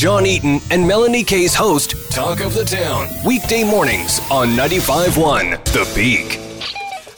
John Eaton and Melanie Kay's host, Talk of the Town, weekday mornings on 95.1 The Peak.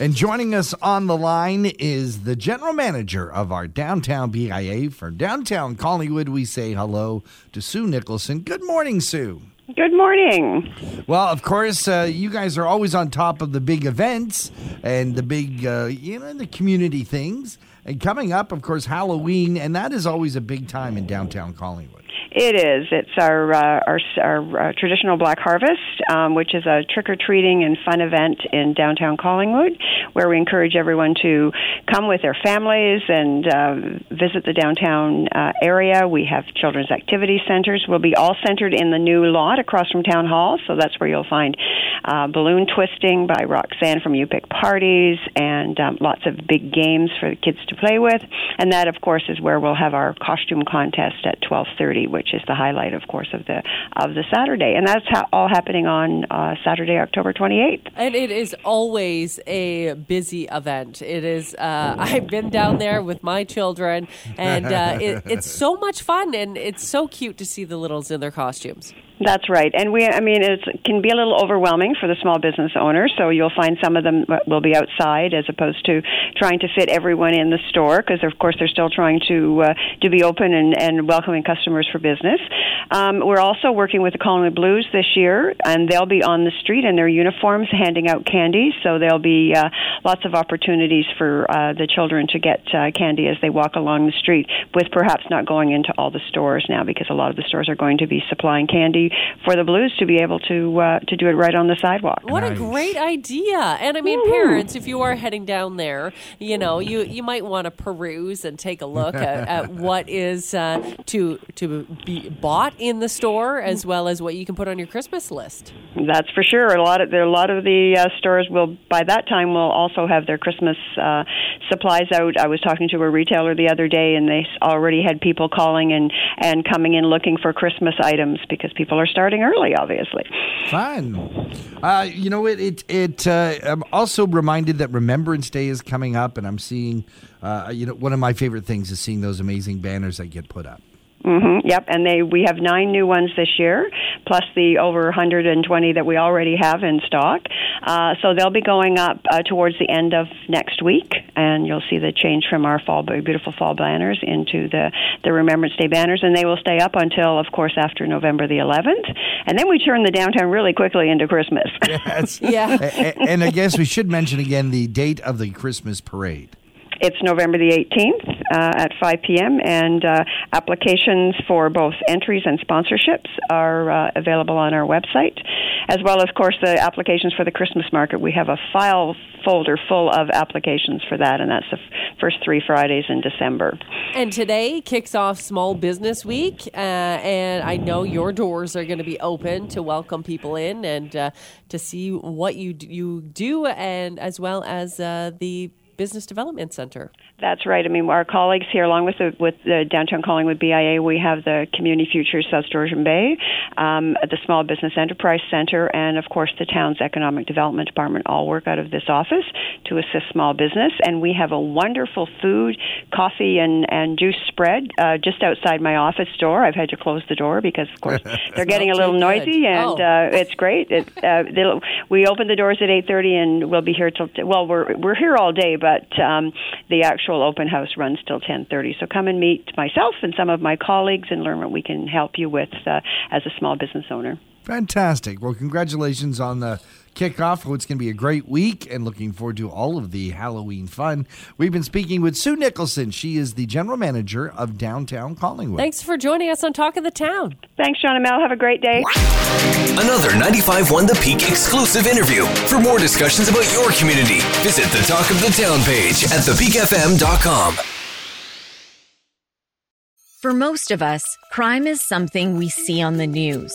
And joining us on the line is the general manager of our downtown BIA. For downtown Collingwood, we say hello to Sue Nicholson. Good morning, Sue. Good morning. Well, of course, uh, you guys are always on top of the big events and the big, uh, you know, the community things. And coming up, of course, Halloween, and that is always a big time in downtown Collingwood. It is. It's our uh, our, our uh, traditional Black Harvest, um, which is a trick or treating and fun event in downtown Collingwood, where we encourage everyone to come with their families and uh, visit the downtown uh, area. We have children's activity centers. We'll be all centered in the new lot across from Town Hall, so that's where you'll find uh, balloon twisting by Roxanne from You Pick Parties, and um, lots of big games for the kids to play with. And that, of course, is where we'll have our costume contest at twelve thirty which is the highlight, of course, of the of the Saturday, and that's ha- all happening on uh, Saturday, October twenty eighth. And it is always a busy event. It is. Uh, I've been down there with my children, and uh, it, it's so much fun, and it's so cute to see the littles in their costumes. That's right, and we. I mean, it can be a little overwhelming for the small business owners. So you'll find some of them will be outside as opposed to trying to fit everyone in the store because, of course, they're still trying to uh, to be open and, and welcoming customers for business. Um, we're also working with the Collingwood Blues this year, and they'll be on the street in their uniforms handing out candy. So there'll be uh, lots of opportunities for uh, the children to get uh, candy as they walk along the street, with perhaps not going into all the stores now because a lot of the stores are going to be supplying candy for the Blues to be able to uh, to do it right on the sidewalk. What nice. a great idea! And I mean, Woo. parents, if you are heading down there, you know, you you might want to peruse and take a look at, at what is uh, to to be bought in the store, as well as what you can put on your Christmas list. That's for sure. A lot of there, a lot of the uh, stores will by that time will also have their Christmas uh, supplies out. I was talking to a retailer the other day, and they already had people calling and and coming in looking for Christmas items because people are starting early, obviously. Fun. Uh, you know, it, it, it uh, I'm also reminded that Remembrance Day is coming up, and I'm seeing, uh, you know, one of my favorite things is seeing those amazing banners that get put up. Mm-hmm, yep, and they we have nine new ones this year, plus the over 120 that we already have in stock. Uh, so they'll be going up uh, towards the end of next week, and you'll see the change from our fall beautiful fall banners into the the Remembrance Day banners, and they will stay up until, of course, after November the 11th, and then we turn the downtown really quickly into Christmas. Yes, yeah. and, and I guess we should mention again the date of the Christmas parade. It's November the 18th uh, at 5 p.m., and uh, applications for both entries and sponsorships are uh, available on our website, as well as, of course, the applications for the Christmas market. We have a file folder full of applications for that, and that's the f- first three Fridays in December. And today kicks off Small Business Week, uh, and I know your doors are going to be open to welcome people in and uh, to see what you d- you do, and as well as uh, the Business Development Center. That's right. I mean, our colleagues here, along with the, with the Downtown Collingwood BIA, we have the Community Futures South Georgian Bay, um, the Small Business Enterprise Center, and of course the town's Economic Development Department all work out of this office to assist small business. And we have a wonderful food, coffee, and, and juice spread uh, just outside my office door. I've had to close the door because, of course, they're getting a little noisy, and oh. uh, it's great. It, uh, we open the doors at 8:30, and we'll be here till t- well, we're we're here all day, but but um, the actual open house runs till 10:30. So come and meet myself and some of my colleagues and learn what we can help you with uh, as a small business owner. Fantastic. Well, congratulations on the kickoff. Well, it's going to be a great week and looking forward to all of the Halloween fun. We've been speaking with Sue Nicholson. She is the general manager of Downtown Collingwood. Thanks for joining us on Talk of the Town. Thanks, John and Mel. Have a great day. Another 95.1 The Peak exclusive interview. For more discussions about your community, visit the Talk of the Town page at thepeakfm.com. For most of us, crime is something we see on the news.